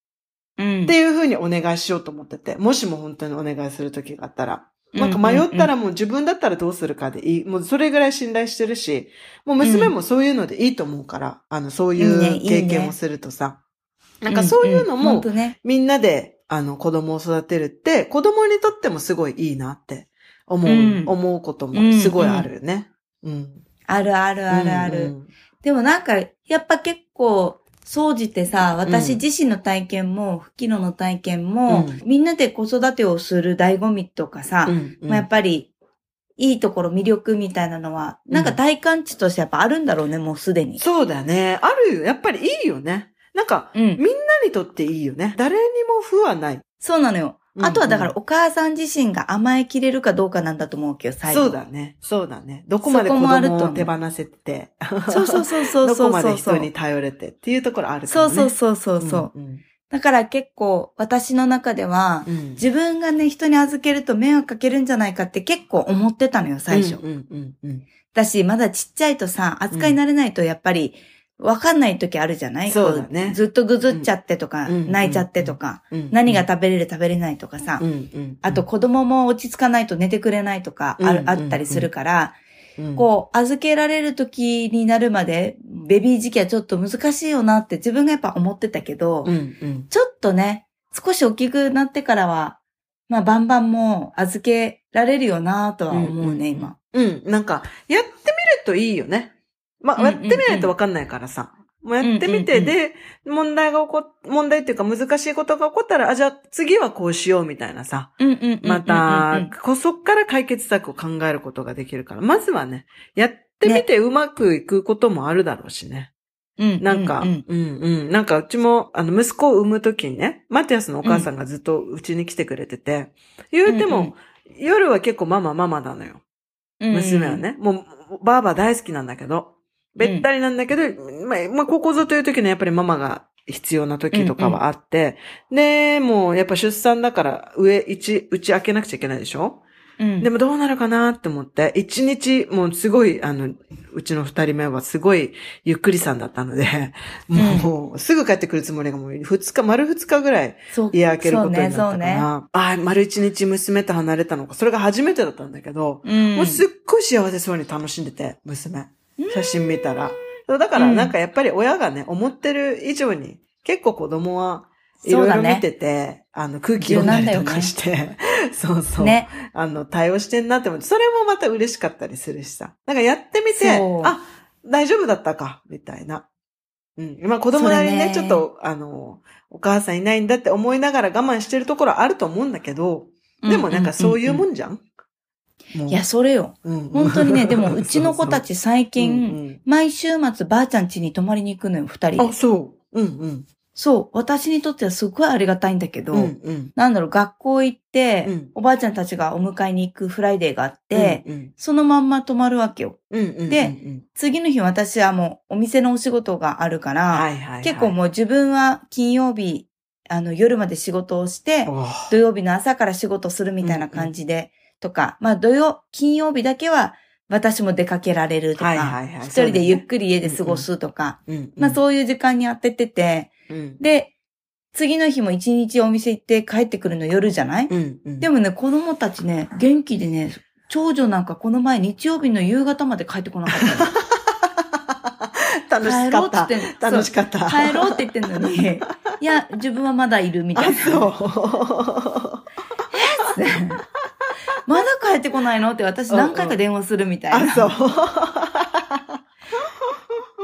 うん。っていうふうにお願いしようと思ってて、もしも本当にお願いする時があったら。なんか迷ったらもう自分だったらどうするかでいい。もうそれぐらい信頼してるし、もう娘もそういうのでいいと思うから、あの、そういいいねいいねう経験をするとさ。なんかそういうのも。みんなで、あの、子供を育てるって、子供にとってもすごいいいなって思う、うん思うこともすごいあるよね。うん。あるあるあるある。うんでもなんか、やっぱ結構、総じてさ、私うん自身の体験も、フキノの体験も、うんみんなで子育てをする醍醐味とかさ、うんうんまあ、やっぱり、いいところ、魅力みたいなのは、なんか体感値としてやっぱあるんだろうね、もうすでに。そうだね。あるよ。やっぱりいいよね。なんか、うん。みんなにとっていいよね。誰にも負はない。そうなのよ。うんあとはだからお母さん自身が甘えきれるかどうかなんだと思うけど、最後。そうだね。そうだね。どこまで子供を手放せて、そうそうそうそうどそうこまで人に頼れてっていうところあるかもね。そうそうそうそうそう。うんだから結構私の中では、うん。自分がね、人に預けると迷惑かけるんじゃないかって結構思ってたのよ、最初。うんうんうんうん。だし、まだちっちゃいとさ、扱い慣れないとやっぱり、わかんない時あるじゃない？そうだね。こずっとぐずっちゃってとか、うん。泣いちゃってとか、うん。何が食べれる食べれないとかさ、うん。うん。あと、子供も落ち着かないと寝てくれないとかあったりするから、うん。こう、預けられる時になるまで、ベビー時期はちょっと難しいよなって自分がやっぱ思ってたけど、ちょっとね、少し大きくなってからは、まあ、バンバンもう預けられるよなとは思うね、今。うん。なんか、やってみるといいよね。まあ、やってみないとわかんないからさ。もうやってみて、で、問題が起こ、問題っていうか難しいことが起こったら、あ、じゃあ次はこうしようみたいなさ。また、こそっから解決策を考えることができるから、まずはね、やってみてうまくいくこともあるだろうしね。うん、なんか、ううんんうん、なんかうちも、あの、息子を産むときにね、マティアスのお母さんがずっとうちに来てくれてて、言うても、うんうん夜は結構ママママなのよ。娘は。ね。もう、ばあば大好きなんだけど、べったりなんだけど、まあ、まあ、ここぞという時にやっぱりママが必要な時とかはあって、で、もうやっぱ出産だから上、一、うち開けなくちゃいけないでしょ？うん。でもどうなるかなって思って、一日、もうすごい、あの、うちの二人目はすごいゆっくりさんだったので、もう、すぐ帰ってくるつもりがもう二日、丸二日ぐらいそう家開けることになったから、そうね、ああ、丸一日娘と離れたのか、それが初めてだったんだけど、そうね。うん。もうすっごい幸せそうに楽しんでて、娘。写真見たら。だから、なんかやっぱり親がね、思ってる以上に、結構子供はいろいろ見てて、あの、空気読んだりとかして、そうそう。ね。あの、対応してんなって思って、それもまた嬉しかったりするしさ。なんかやってみてそう、あ、大丈夫だったか、みたいな。うん。まあ子供なりにね、ねちょっと、あの、お母さんいないんだって思いながら我慢してるところあると思うんだけど、でもなんかそういうもんんじゃん、もういや、それよ。うん本当にね、でもうちの子たち最そう近、毎週末ばあちゃん家に泊まりに行くのよ、二人そううんうん、あ、で。そう。うんうん。そう、私にとってはすごいありがたいんだけど、うんうん。なんだろう、学校行って、うんおばあちゃんたちがお迎えに行く Friday があって、うんそのまんま泊まるわけよ。うんうんうん。でうん次の日私はもうお店のお仕事があるから、はいはいはい、結構もう自分は金曜日、あの夜まで仕事をして、土曜日の朝から仕事するみたいな感じで、とか、まあ土曜、金曜日だけは私も出かけられるとか、はいはいはい一人でゆっり、くり家で過ごすとか、うんうんまあそういう時間に当ててて、うんで、次の日も一日お店行って帰ってくるの夜じゃない、うんうん。でもね、子供たちね、元気でね、長女なんかこの前日曜日の夕方まで帰ってこなかったの。楽しかった。帰ろうって言ってん楽しかった。帰ろうって言ってんのに、いや、自分はまだいるみたいあ、な。そう。まだ帰ってこないの？って私何回か電話するみたいあ、な。そう。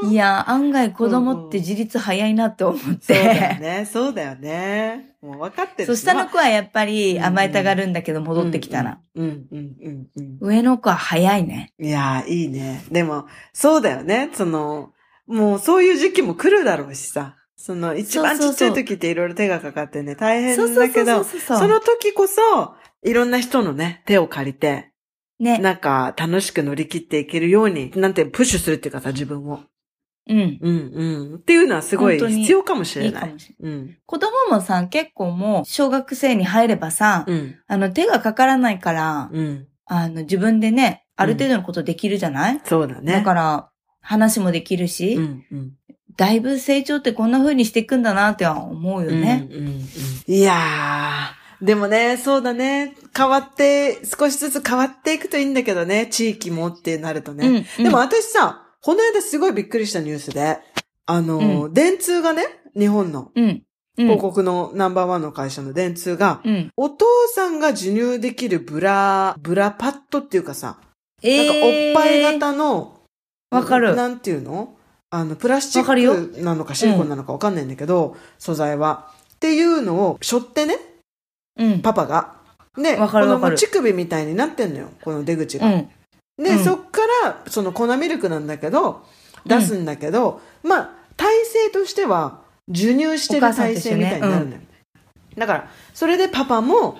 いや、案外子供って自立早いなって思っそうだよて。ね。そうだよね。もう分かってるそう下の子はやっぱりまあ甘えたがるんだけど戻ってきたら。うんうんうんうん上の子は早いね。うん。いやー、いいね。でも、そうだよね。その、もうそういう時期も来るだろうしさ。その、一番ちっちゃい時っていろいろ手がかかってね、大変だけど。その時こそ、いろんな人のね、手を借りて、ね。なんか楽しく乗り切っていけるように、なんてプッシュするっていうかさ、自分を。うん。うんうん。っていうのはすごい必要かもしいれない。いい。うん。子供もさ、結構もう、小学生に入ればさ、うん。あの、手がかからないから、うん。あの、自分でね、ある程度のことできるじゃない、そうだね。だから、話もできるし、うんうん。だいぶ成長ってこんな風にしていくんだなっては思うよね。うんうんうんいやー、でもね、そうだね。変わって、少しずつ変わっていくといいんだけどね。地域もってなるとね。うんうんでも私さ、この間すごいびっくりしたニュースで、あの、電通がね、日本のうん。うん。広告のナンバーワンの会社の電通が、うん。お父さんが授乳できるブラ、ブラパッドっていうかさ、なんかおっえーぱい型の、わかるなんていうの？あの、プラスチックなのかシリコンなのかわかんないんだけど、素材は。っていうのを背負ってね、うん。パパが。で、この乳首みたいになってんのよ、この出口が。うん。で、うんそっから、その粉ミルクなんだけど、出すんだけど、まあ、体勢としては、授乳してる体勢みたいになるのよ。だから、それでパパも、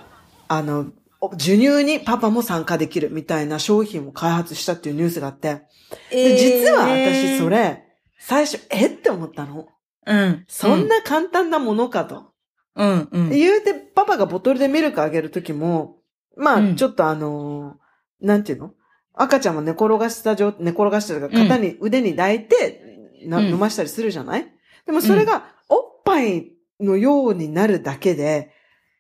あの、お授乳にパパも参加できるみたいな商品を開発したっていうニュースがあって、で、実は私それ、れ、最初、えって思ったの。うん。そんな簡単なものかと。うん、うん。言うて、パパがボトルでミルクあげるときも、まあ、うん。ちょっとあのーなんていうの？赤ちゃんも寝転がした状、寝転がしてるから、肩に、腕に抱いて、なうん。飲ましたりするじゃない？でもそれが、おっぱいのようになるだけで、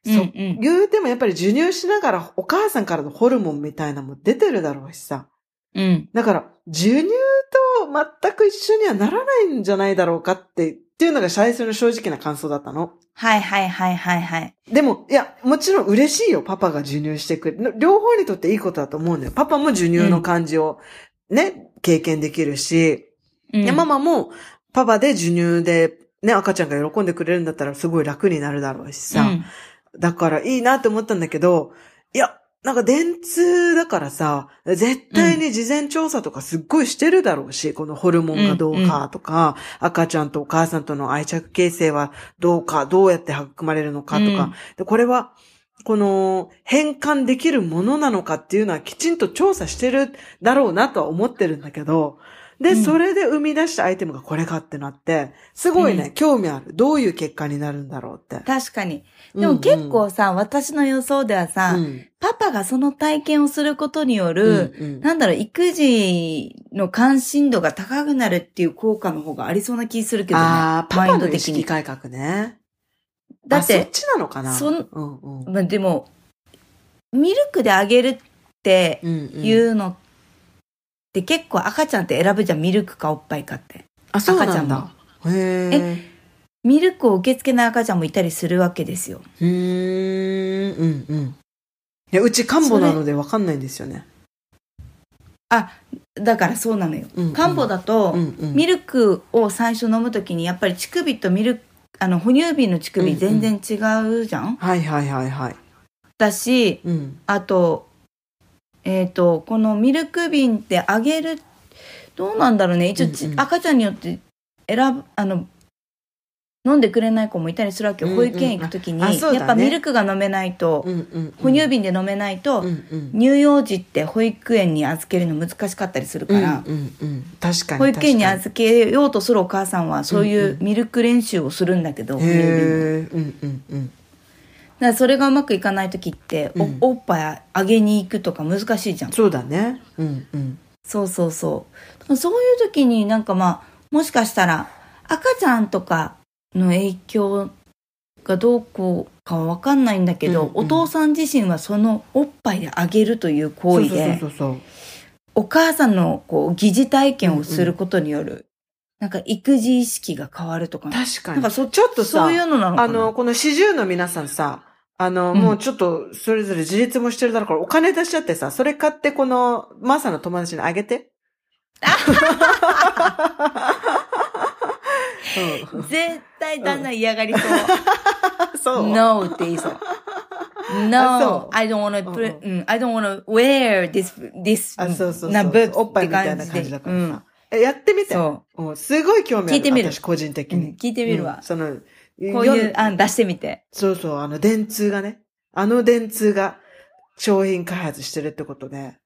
そうんうん。言うてもやっぱり授乳しながらお母さんからのホルモンみたいなのも出てるだろうしさ。うん。だから、授乳と全く一緒にはならないんじゃないだろうかって、っていうのが最初の正直な感想だったの。はいはいはいはいはい。でも、いや、もちろん嬉しいよ、パパが授乳してくれる。両方にとっていいことだと思うんだよ。パパも授乳の感じをね、経験できるし、うんでママもパパで授乳でね、赤ちゃんが喜んでくれるんだったらすごい楽になるだろうしさ。うんだからいいなって思ったんだけど、いや、なんか電通だからさ、絶対に事前調査とかすっごいしてるだろうし、このホルモンがどうかとか、赤ちゃんとお母さんとの愛着形成はどうか、どうやって育まれるのかとか、うん。でこれは、この変換できるものなのかっていうのはきちんと調査してるだろうなとは思ってるんだけど、で、うんそれで生み出したアイテムがこれかってなって、すごいね、う興味ある。どういう結果になるんだろうって。確かに。でも結構さ、私の予想ではさ、うんパパがその体験をすることによる、うんうんなんだろう、育児の関心度が高くなるっていう効果の方がありそうな気するけどね。ああ、パパの意。識改革ね。だって、あそっちなのかな？そんうんうん。まあ、でも、ミルクであげるってうんうんいうのって結構赤ちゃんって選ぶじゃん、ミルクかおっぱいかって。あ、そうなん赤ちゃんだ。へえ。ミルクを受け付けない赤ちゃんもいたりするわけですよ。うーん、うんうん。いや、うち漢方なのでわかんないんですよね。だからそうなのよ。うんうん漢方だと、うんうん。ミルクを最初飲むときにやっぱり乳首とミルク、あの、哺乳瓶の乳首全然違うじゃん、はいはいはいはい。だし、うん。あと、えっ、と、このミルク瓶ってあげる、どうなんだろうね。一応ち、うんうん赤ちゃんによって選ぶ、あの、飲んでくれない子もいたりするわけよ。うんうん保育園行くときに、ねやっぱミルクが飲めないと、うんうん。哺乳瓶で飲めないと、うんうん。乳幼児って保育園に預けるの難しかったりするから、うんうんうん。確かに。保育園に預けようとするお母さんはそういうミルク練習をするんだけど、うんうん。だからそれがうまくいかない時って、おうんおっぱいあげに行くとか難しいじゃん。そうだね。うんうん。そうそうそう。そういう時になんかまあ、もしかしたら赤ちゃんとかの影響がどうこうかはわかんないんだけど、うんうんお父さん自身はそのおっぱいであげるという行為で、お母さんのこう疑似体験をすることによる、なんか育児意識が変わるとか。確かに。なんかそちょっとさ、そういうのなのかなあの、この四十の皆さんさ、あの、うんもうちょっと、それぞれ自立もしてるだろうから、お金出しちゃってさ、それ買って、この、マーサの友達にあげて。うん絶対旦那嫌がりそう。そう。No って言いそう。あ No, I don't wanna うん put, うん I don't wanna wear this, this, あ、そうそうなそう boobs おっぱいみたいな感じだからさ。うんえやってみて。そうんすごい興味ある。聞いてみる私個人的に。聞いてみるわうん。その、こういうよ案出してみて。そうそう、あの電通がね、あの電通が商品開発してるってことで、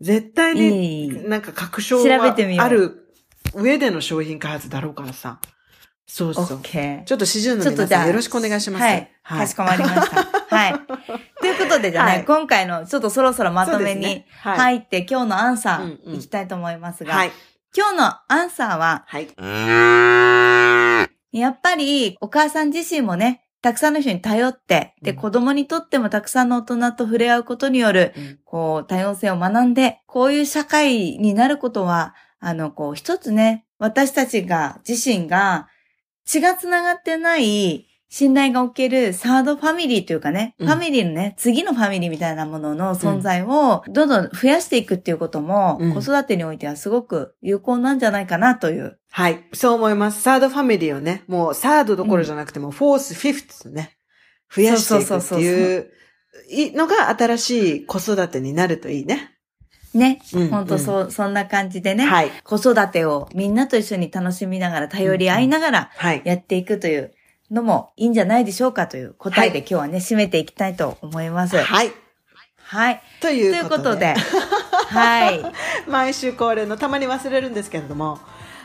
絶対に。なんか確証調べてみようはある上での商品開発だろうからさ。そうそう。ちょっと四十の皆さんよろしくお願いします。はい。かしこまりました。はい。ということで、じゃあね、はい今回のちょっとそろそろまとめそうですにねはい入って、今日のアンサうんうんーいきたいと思いますが、はい。今日のアンサーは、はい。やっぱりお母さん自身もね、たくさんの人に頼って、で、うん。子供にとってもたくさんの大人と触れ合うことによる、うん。こう、多様性を学んで、こういう社会になることは、あの、こう、一つね、私たちが、自身が、血が繋がってない、信頼がおけるサードファミリーというかね、うんファミリーのね、次のファミリーみたいなものの存在をどんどん増やしていくっていうことも、うん子育てにおいてはすごく有効なんじゃないかなという。はい。そう思います。サードファミリーをね、もうサードどころじゃなくても、フォース、フィフスね、増やしていくっていういのが新しい子育てになるといいね。ね、うんほんとそう、そんな感じでね、はい。子育てをみんなと一緒に楽しみながら、頼り合いながらはい。やっていくというのもいいんじゃないでしょうかという答えではい今日はね、締めていきたいと思います。はい。はい。とということとで、はい。毎週恒例のたまに忘れるんですけれども、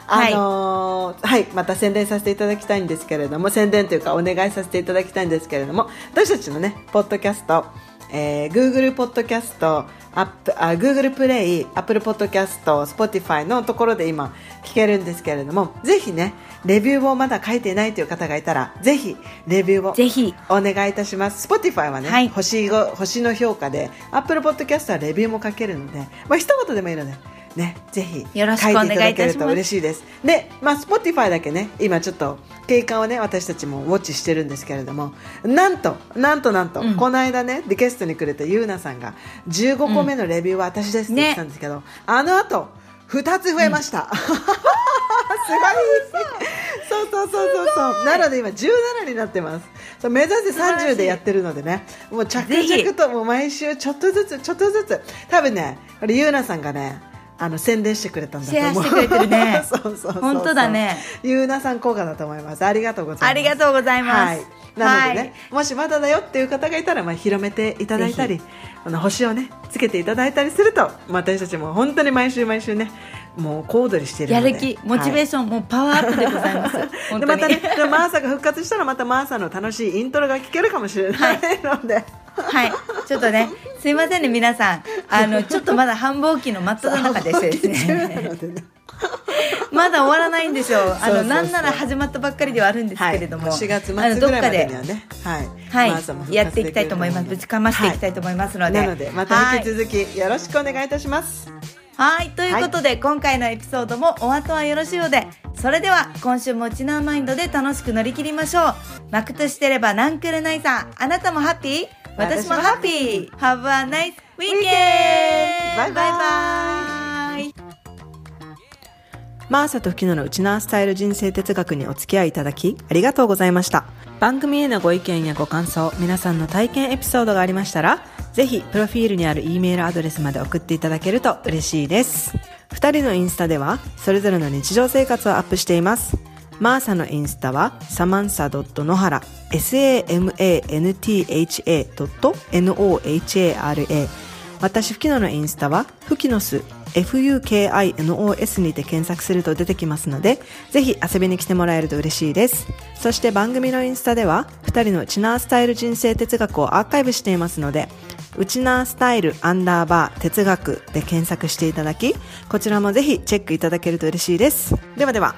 はいあのーはい、また宣伝させていただきたいんですけれども、宣伝というかお願いさせていただきたいんですけれども、私たちのね、ポッドキャスト、えー、Google ポッドキャスト、アップあ Google プレイ、Apple ポッドキャスト、Spotify のところで今聞けるんですけれども、ぜひね、レビューをまだ書いていないという方がいたら、ぜひレビューをぜひ、お願いいたします。Spotify はね、はい。星ご星の評価で、Apple Podcast はレビューも書けるので、まあ一言でもいいので、ね、ぜひよろしく書いていただけお願いいたしますると嬉しいです。で、まあ Spotify だけね、今ちょっと経過をね、私たちもウォッチしてるんですけれども、なんと、なんとなんと、うん。この間ね、でゲストにくれたゆうなさんが、15個目のレビューは私ですって言ってたんですけど、あの後、2つ増えました。すごいそうそうそうそうそう。なので今17になってます。そう目指せ30でやってるのでね、もう着々ともう毎週ちょっとずつちょっとずつ。多分ね、これゆうなさんがね、あの宣伝してくれたんだと思う。シェアしてくれてるね そうそうそうそう。本当だね。ゆうなさん効果だと思います。ありがとうございます。ありがとうございます。はい。なのでね、はいもしまだだよっていう方がいたら、まあ、広めていただいたり、あの星をね、つけていただいたりすると、まあ私たちも本当に毎週毎週ね、もう小躍りしている。やる気、モチベーション、もうパワーアップでございます。でまたね、でマーサが復活したらまたマーサの楽しいイントロが聞けるかもしれないので、はい。ちょっとね、すいませんね、皆さん。あの、ちょっとまだ繁忙期の真っ只中でしてですなね。まだ終わらないんですよ。あの、なんなら始まったばっかりではあるんですけれども。はい、4月末あのどぐらいまでっかでにはね、はい、はいやっていきたいと思います。ぶちかましていきたいと思いますので。なので、また引き続きよろしくお願いいたします。はい。ということで、今回のエピソードもお後はよろしいようで、それでは今週もチナーマインドで楽しく乗り切りましょう。マクとしてればナンクルナイさん、あなたもハッピー？私もハッピー !Have a nice weekend! バイバイバイバイマーサとフキノのウチナースタイル人生哲学にお付き合いいただきありがとうございました。番組へのご意見やご感想、皆さんの体験エピソードがありましたら、ぜひプロフィールにある E メールアドレスまで送っていただけると嬉しいです。二人のインスタでは、それぞれの日常生活をアップしています。マーサのインスタは、サマンサ野原、samantha.nohara。私、フキノのインスタは、フキノス、FUKINOS にて検索すると出てきますので、ぜひ遊びに来てもらえると嬉しいです。そして番組のインスタでは、2人のウチナースタイル人生哲学をアーカイブしていますので、ウチナースタイルアンダーバー哲学で検索していただき、こちらもぜひチェックいただけると嬉しいです。ではでは。